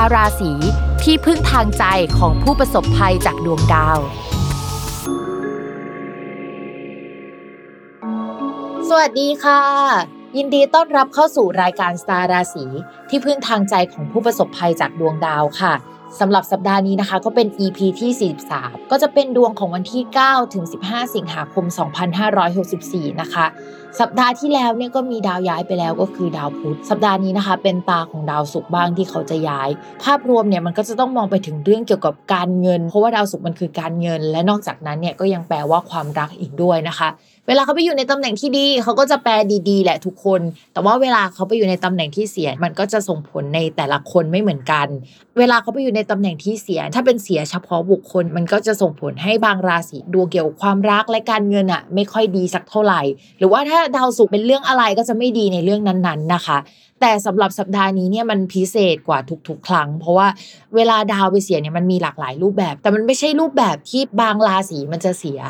าราศีที่พึ่งทางใจของผู้ประสบภัยจากดวงดาว สวัสดีค่ะ ยินดีต้อนรับเข้าสู่รายการสตาร์ราศีที่พึ่งทางใจของผู้ประสบภัยจากดวงดาวค่ะสำหรับสัปดาห์นี้นะคะ ก็เป็น EP ที่ 43 ก็จะเป็นดวงของวันที่ 9 ถึง 15 สิงหาคม 2564 นะคะ สัปดาห์ที่แล้วเนี่ยก็มีดาวย้ายไปแล้วก็คือดาวพุธสัปดาห์นี้นะคะ เป็นตาของดาวศุกร์บ้างที่เขาจะย้าย ภาพรวมเนี่ยมันก็จะต้องมองไปถึงเรื่องเกี่ยวกับการเงิน เพราะว่าดาวศุกร์มันคือการเงิน และนอกจากนั้นเนี่ยก็ยังแปลว่าความรักอีกด้วยนะคะ เวลาเขาไปอยู่ในตำแหน่งที่ดี เขาก็จะแปลดีๆ แหละทุกคน แต่ว่าเวลาเขาไปอยู่ในตำแหน่งที่เสีย มันก็จะส่งผลในแต่ละคนไม่เหมือนกัน เวลาเขาไปอยู่ในตำแหน่งที่เสีย ถ้าเป็นเสียเฉพาะบุคคล มันก็จะส่งผลให้บางราศีดวงเกี่ยวความรักและการเงินอะไม่ค่อยดีสักเท่าไหร่ หรือว่าถ้าดาวศุกร์เป็นเรื่องอะไรก็จะไม่ดีในเรื่องนั้นๆนะคะ แต่สำหรับสัปดาห์นี้เนี่ยมันพิเศษกว่าทุกๆ ครั้ง เพราะว่าเวลาดาวไปเสียเนี่ยมันมีหลากหลายรูปแบบ แต่มันไม่ใช่รูปแบบที่บางราศีมันจะเสีย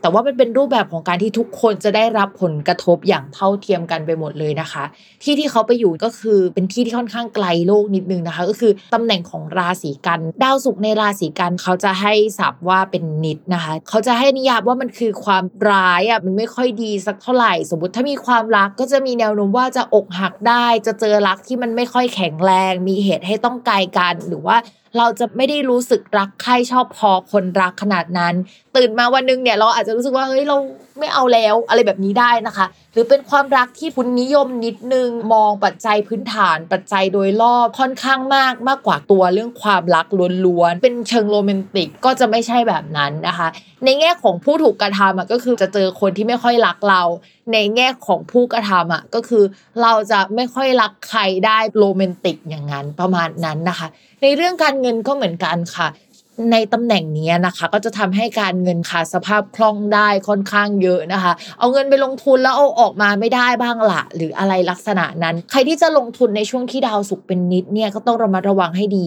แต่ว่ามันเป็นรูปแบบของการที่ทุกคนจะได้รับผลกระทบอย่างเท่าเทียมกันไปหมดเลยนะคะ ที่ที่เขาไปอยู่ก็คือเป็นที่ที่ค่อนข้างไกลโลกนิดนึงนะคะ ก็คือตำแหน่งของราศีกันดาวศุกร์ในราศีกันเขาจะให้ศัพท์ว่าเป็นนิดนะคะ เขาจะให้นิยามว่ามันคือความร้ายอะมันไม่ค่อยดีสักเท่าไหร่ สมมติถ้ามีความรักก็จะมีแนวโน้มว่าจะอกหักได้จะเจอรักที่มันไม่ค่อยแข็งแรง มีเหตุให้ต้องไกลกัน หรือว่าเราจะไม่ได้รู้สึกรักใครชอบพอคนรักขนาดนั้น ตื่นมาวันนึงเนี่ยเราอาจจะรู้สึกว่าเฮ้ยเราไม่เอาแล้วอะไรแบบนี้ได้นะคะ หรือเป็นความรักที่คุณนิยมนิดนึงมองปัจจัยพื้นฐาน ปัจจัยโดยรอบค่อนข้างมากมากกว่าตัวเรื่องความรักล้วนๆเป็นเชิงโรแมนติกก็จะไม่ใช่แบบนั้นนะคะ ในแง่ของผู้ถูกกระทำก็คือจะเจอคนที่ไม่ค่อยรักเรา ในแง่ของผู้กระทำอะก็คือเราจะไม่ค่อยรักใครได้โรแมนติกอย่างนั้นประมาณนั้นนะคะในเรื่องการเงินก็เหมือนกันค่ะ ในตำแหน่งนี้นะคะ ก็จะทำให้การเงินขาดสภาพคล่องได้ค่อนข้างเยอะนะคะ เอาเงินไปลงทุนแล้วเอาออกมาไม่ได้บ้างละหรืออะไรลักษณะนั้น ใครที่จะลงทุนในช่วงที่ดาวศุกร์เป็นนิจเนี่ยก็ต้องระมัดระวังให้ดี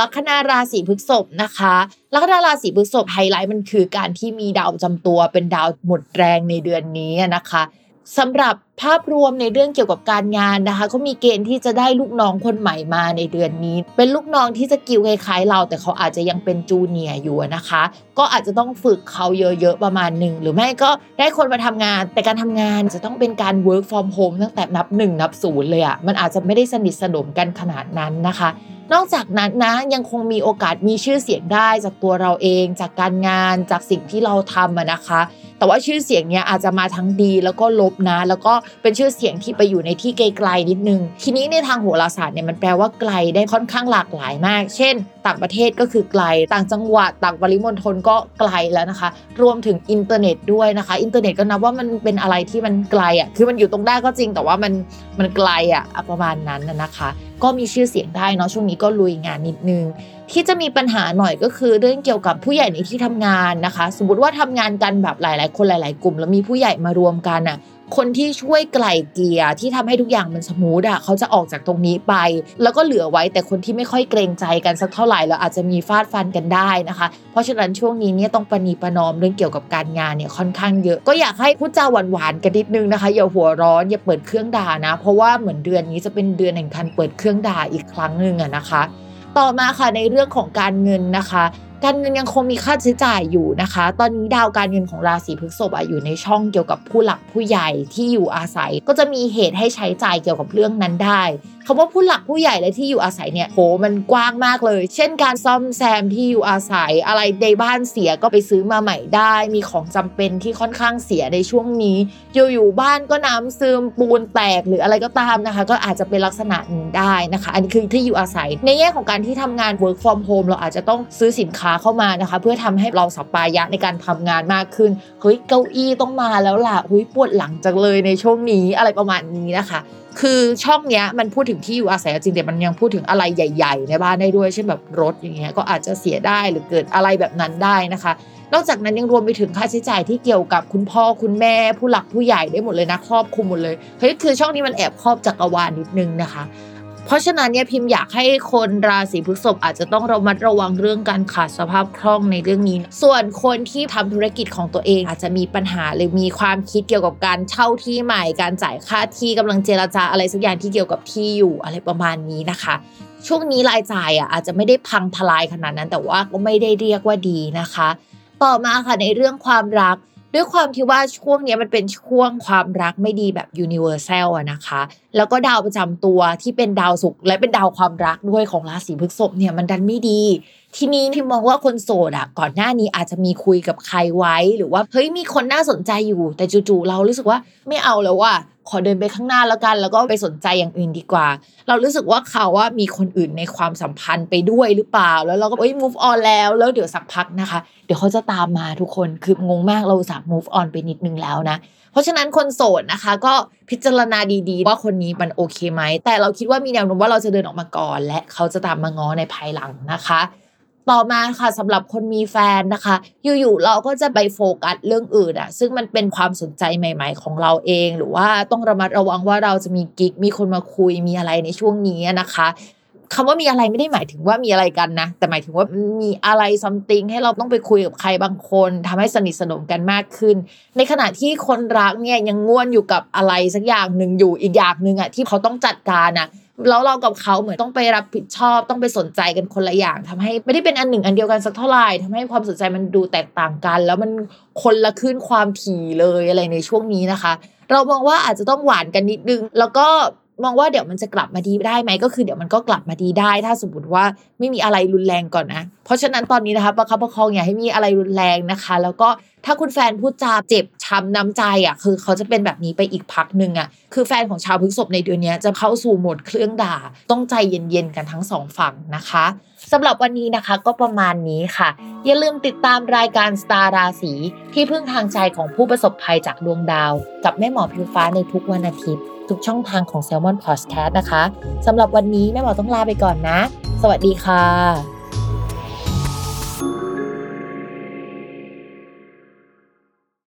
ลัคนาราศีพฤษภนะคะลัคนาราศีพฤษภไฮไลท์มันคือการที่มีดาวประจำตัวเป็นดาวหมดแรงในเดือนนี้นะคะสำหรับภาพรวมในเรื่องเกี่ยวกับการงานนะคะก็มีเกณฑ์ที่จะได้ลูกน้องคนใหม่มาในเดือนนี้ เป็นลูกน้องที่ skill คล้ายๆเรา แต่เขาอาจจะยังเป็น junior อยู่นะคะ ก็อาจจะต้องฝึกเขาเยอะๆประมาณหนึ่งหรือไม่ก็ได้คนมาทำงาน แต่การทำงานจะต้องเป็นการ work from home ตั้งแต่นับหนึ่งนับศูนย์เลยอะ่ะมันอาจจะไม่ได้สนิทสนมกันขนาดนั้นนะคะ นอกจากนั้นนะยังคงมีโอกาสมีชื่อเสียงได้จากตัวเราเอง จากการงานจากสิ่งที่เราทำนะคะ แต่ว่าชื่อเสียงเนี้ยอาจจะมาทั้งดีแล้วก็ลบนะ แล้วก็เป็นชื่อเสียงที่ไปอยู่ในที่ไกลๆนิดนึง ทีนี้ในทางโหราศาสตร์เนี่ยมันแปลว่าไกลได้ค่อนข้างหลากหลายมาก เช่นต่างประเทศก็คือไกล ต่างจังหวัด ต่างปริมณฑลก็ไกลแล้วนะคะ รวมถึงอินเทอร์เน็ตด้วยนะคะ อินเทอร์เน็ตก็นับว่ามันเป็นอะไรที่มันไกลอะ คือมันอยู่ตรงได้ก็จริง แต่ว่ามันมันไกลอะประมาณนั้นนะคะ ก็มีชื่อเสียงได้เนาะ ช่วงนี้ก็ลุยงานนิดนึง ที่จะมีปัญหาหน่อยก็คือเรื่องเกี่ยวกับผู้ใหญ่ในที่ทำงานนะคะ สมมติว่าทำงานกันแบบหลาย ๆ คนหลาย ๆ กลุ่ม แล้วมีผู้ใหญ่มารวมกันอะ คนที่ช่วยไกล่เกลี่ยที่ทำให้ทุกอย่างมัน smooth อะเขาจะออกจากตรงนี้ไป แล้วก็เหลือไว้แต่คนที่ไม่ค่อยเกรงใจกันสักเท่าไหร่แล้วอาจจะมีฟาดฟันกันได้นะคะ เพราะฉะนั้นช่วงนี้เนี่ยต้องปณีประนอมเรื่องเกี่ยวกับการงานเนี่ยค่อนข้างเยอะ ก็อยากให้พูดจาหวานๆกันนิดนึงนะคะอย่าหัวร้อนอย่าเปิดเครื่องด่านะ เพราะว่าเหมือนเดือนนี้จะเป็นเดือนแห่งการเปิดเครื่องด่าอีกครั้งหนึ่งอะนะคะ ต่อมาค่ะในเรื่องของการเงินนะคะ การเงินยังคงมีค่าใช้จ่ายอยู่นะคะ ตอนนี้ดาวการเงินของราศีพฤษภออยู่ในช่องเกี่ยวกับผู้หลักผู้ใหญ่ที่อยู่อาศัย ก็จะมีเหตุให้ใช้จ่ายเกี่ยวกับเรื่องนั้นได้คำว่าผู้หลักผู้ใหญ่และที่อยู่อาศัยเนี่ยโหมันกว้างมากเลย เช่น การซ่อมแซมที่อยู่อาศัย อะไรในบ้านเสียก็ไปซื้อมาใหม่ได้ มีของจำเป็นที่ค่อนข้างเสียในช่วงนี้ อยู่ๆบ้านก็น้ำซึมปูนแตกหรืออะไรก็ตามนะคะ ก็อาจจะเป็นลักษณะนี้ได้นะคะ อันนี้คือที่อยู่อาศัย ในแง่ของการที่ทำงาน work from home เราอาจจะต้องซื้อสินค้าเข้ามานะคะ เพื่อทำให้เราสัปายะในการทำงานมากขึ้นเฮ้ยเก้าอี้ต้องมาแล้วล่ะหุยปวดหลังจังเลยในช่วงนี้อะไรประมาณนี้นะคะ คือช่องเนี้ยมันพูดถึงที่อยู่อาศัยจริงแต่มันยังพูดถึงอะไรใหญ่ ๆ ในบ้านได้ด้วยเช่นแบบรถอย่างเงี้ยก็อาจจะเสียได้หรือเกิดอะไรแบบนั้นได้นะคะนอกจากนั้นยังรวมไปถึงค่าใช้จ่ายที่เกี่ยวกับคุณพ่อคุณแม่ผู้หลักผู้ใหญ่ได้หมดเลยนะครอบคลุมหมดเลยเฮ้ยคือช่องนี้มันแอบครอบจักรวาลนิดนึงนะคะ เพราะฉะนั้นเนี่ยพิมพ์อยากให้คนราศีพฤษภอาจจะต้องระมัดระวังเรื่องการขาดสภาพคล่องในเรื่องนี้ ส่วนคนที่ทำธุรกิจของตัวเองอาจจะมีปัญหาหรือมีความคิดเกี่ยวกับการเช่าที่ใหม่ การจ่ายค่าที่กำลังเจรจาอะไรสักอย่างที่เกี่ยวกับที่อยู่อะไรประมาณนี้นะคะช่วงนี้รายจ่ายอะอาจจะไม่ได้พังทลายขนาดนั้น แต่ว่าก็ไม่ได้เรียกว่าดีนะคะ ต่อมาค่ะในเรื่องความรัก ด้วยความที่ว่าช่วงนี้มันเป็นช่วงความรักไม่ดีแบบ universal อะนะคะ แล้วก็ดาวประจำตัวที่เป็นดาวศุกร์และเป็นดาวความรักด้วยของราศีพฤษภเนี่ยมันดันไม่ดี ทีนี้ที่มองว่าคนโสดอะก่อนหน้านี้อาจจะมีคุยกับใครไว้ หรือว่าเฮ้ยมีคนน่าสนใจอยู่ แต่จู่ๆเรารู้สึกว่าไม่เอาแล้วว่าขอเดินไปข้างหน้าแล้วกัน แล้วก็ไปสนใจอย่างอื่นดีกว่า เรารู้สึกว่าเขาว่ามีคนอื่นในความสัมพันธ์ไปด้วยหรือเปล่า แล้วเราก็เอ้ย move on แล้วแล้วเดี๋ยวสักพักนะคะ เดี๋ยวเขาจะตามมาทุกคนคืองงมากเราสาม move on ไปนิดนึงแล้วนะ เพราะฉะนั้นคนโสดนะคะ ก็พิจารณาดีๆ ว่าคนนี้มันโอเคไหมแต่เราคิดว่ามีแนวโน้มว่าเราจะเดินออกมาก่อน และเขาจะตามมาง้อในภายหลังนะคะ ต่อมาค่ะสำหรับคนมีแฟนนะคะ อยู่ๆเราก็จะไปโฟกัสเรื่องอื่นอะซึ่งมันเป็นความสนใจใหม่ ๆ ของเราเอง หรือว่าต้องระมัดระวังว่าเราจะมีกิ๊กมีคนมาคุยมีอะไรในช่วงนี้นะคะคำว่ามีอะไรไม่ได้หมายถึงว่ามีอะไรกันนะ แต่หมายถึงว่ามีอะไรซัมติงให้เราต้องไปคุยกับใครบางคนทำให้สนิทสนมกันมากขึ้น ในขณะที่คนรักเนี่ยยังง่วนอยู่กับอะไรสักอย่างหนึ่งอยู่อีกอย่างหนึ่งอะที่เขาต้องจัดการอะ แล้วเรากับเขาเหมือนต้องไปรับผิดชอบต้องไปสนใจกันคนละอย่างทำให้ไม่ได้เป็นอันหนึ่งอันเดียวกันสักเท่าไหร่ทำให้ความสนใจมันดูแตกต่างกัน แล้วมันคนละขึ้นความถี่เลยอะไรในช่วงนี้นะคะ เรามองว่าอาจจะต้องหวานกันนิดนึง แล้วก็มองว่าเดี๋ยวมันจะกลับมาดีได้ไหมก็คือเดี๋ยวมันก็กลับมาดีได้ ถ้าสมมติว่าไม่มีอะไรรุนแรงก่อนนะ ราะฉะนั้นตอนนี้นะคะประคับประคองอย่าให้มีอะไรรุนแรงนะคะ แล้วก็ถ้าคุณแฟนพูดจาเจ็บช้ำน้ำใจอะคือเขาจะเป็นแบบนี้ไปอีกพักหนึ่งอะคือแฟนของชาวพฤษภในเดือนนี้จะเข้าสู่โหมดเครื่องด่า ต้องใจเย็นๆกันทั้งสองฝั่งนะคะสำหรับวันนี้นะคะก็ประมาณนี้ค่ะ อย่าลืมติดตามรายการสตาร์ราศีที่พึ่งทางใจของผู้ประสบภัยจากดวงดาว กับแม่หมอพิวฟ้าในทุกวันอาทิตย์ ทุกช่องทางของ Salmon Podcast นะคะสำหรับวันนี้แม่หมอต้องลาไปก่อนนะ สวัสดีค่ะ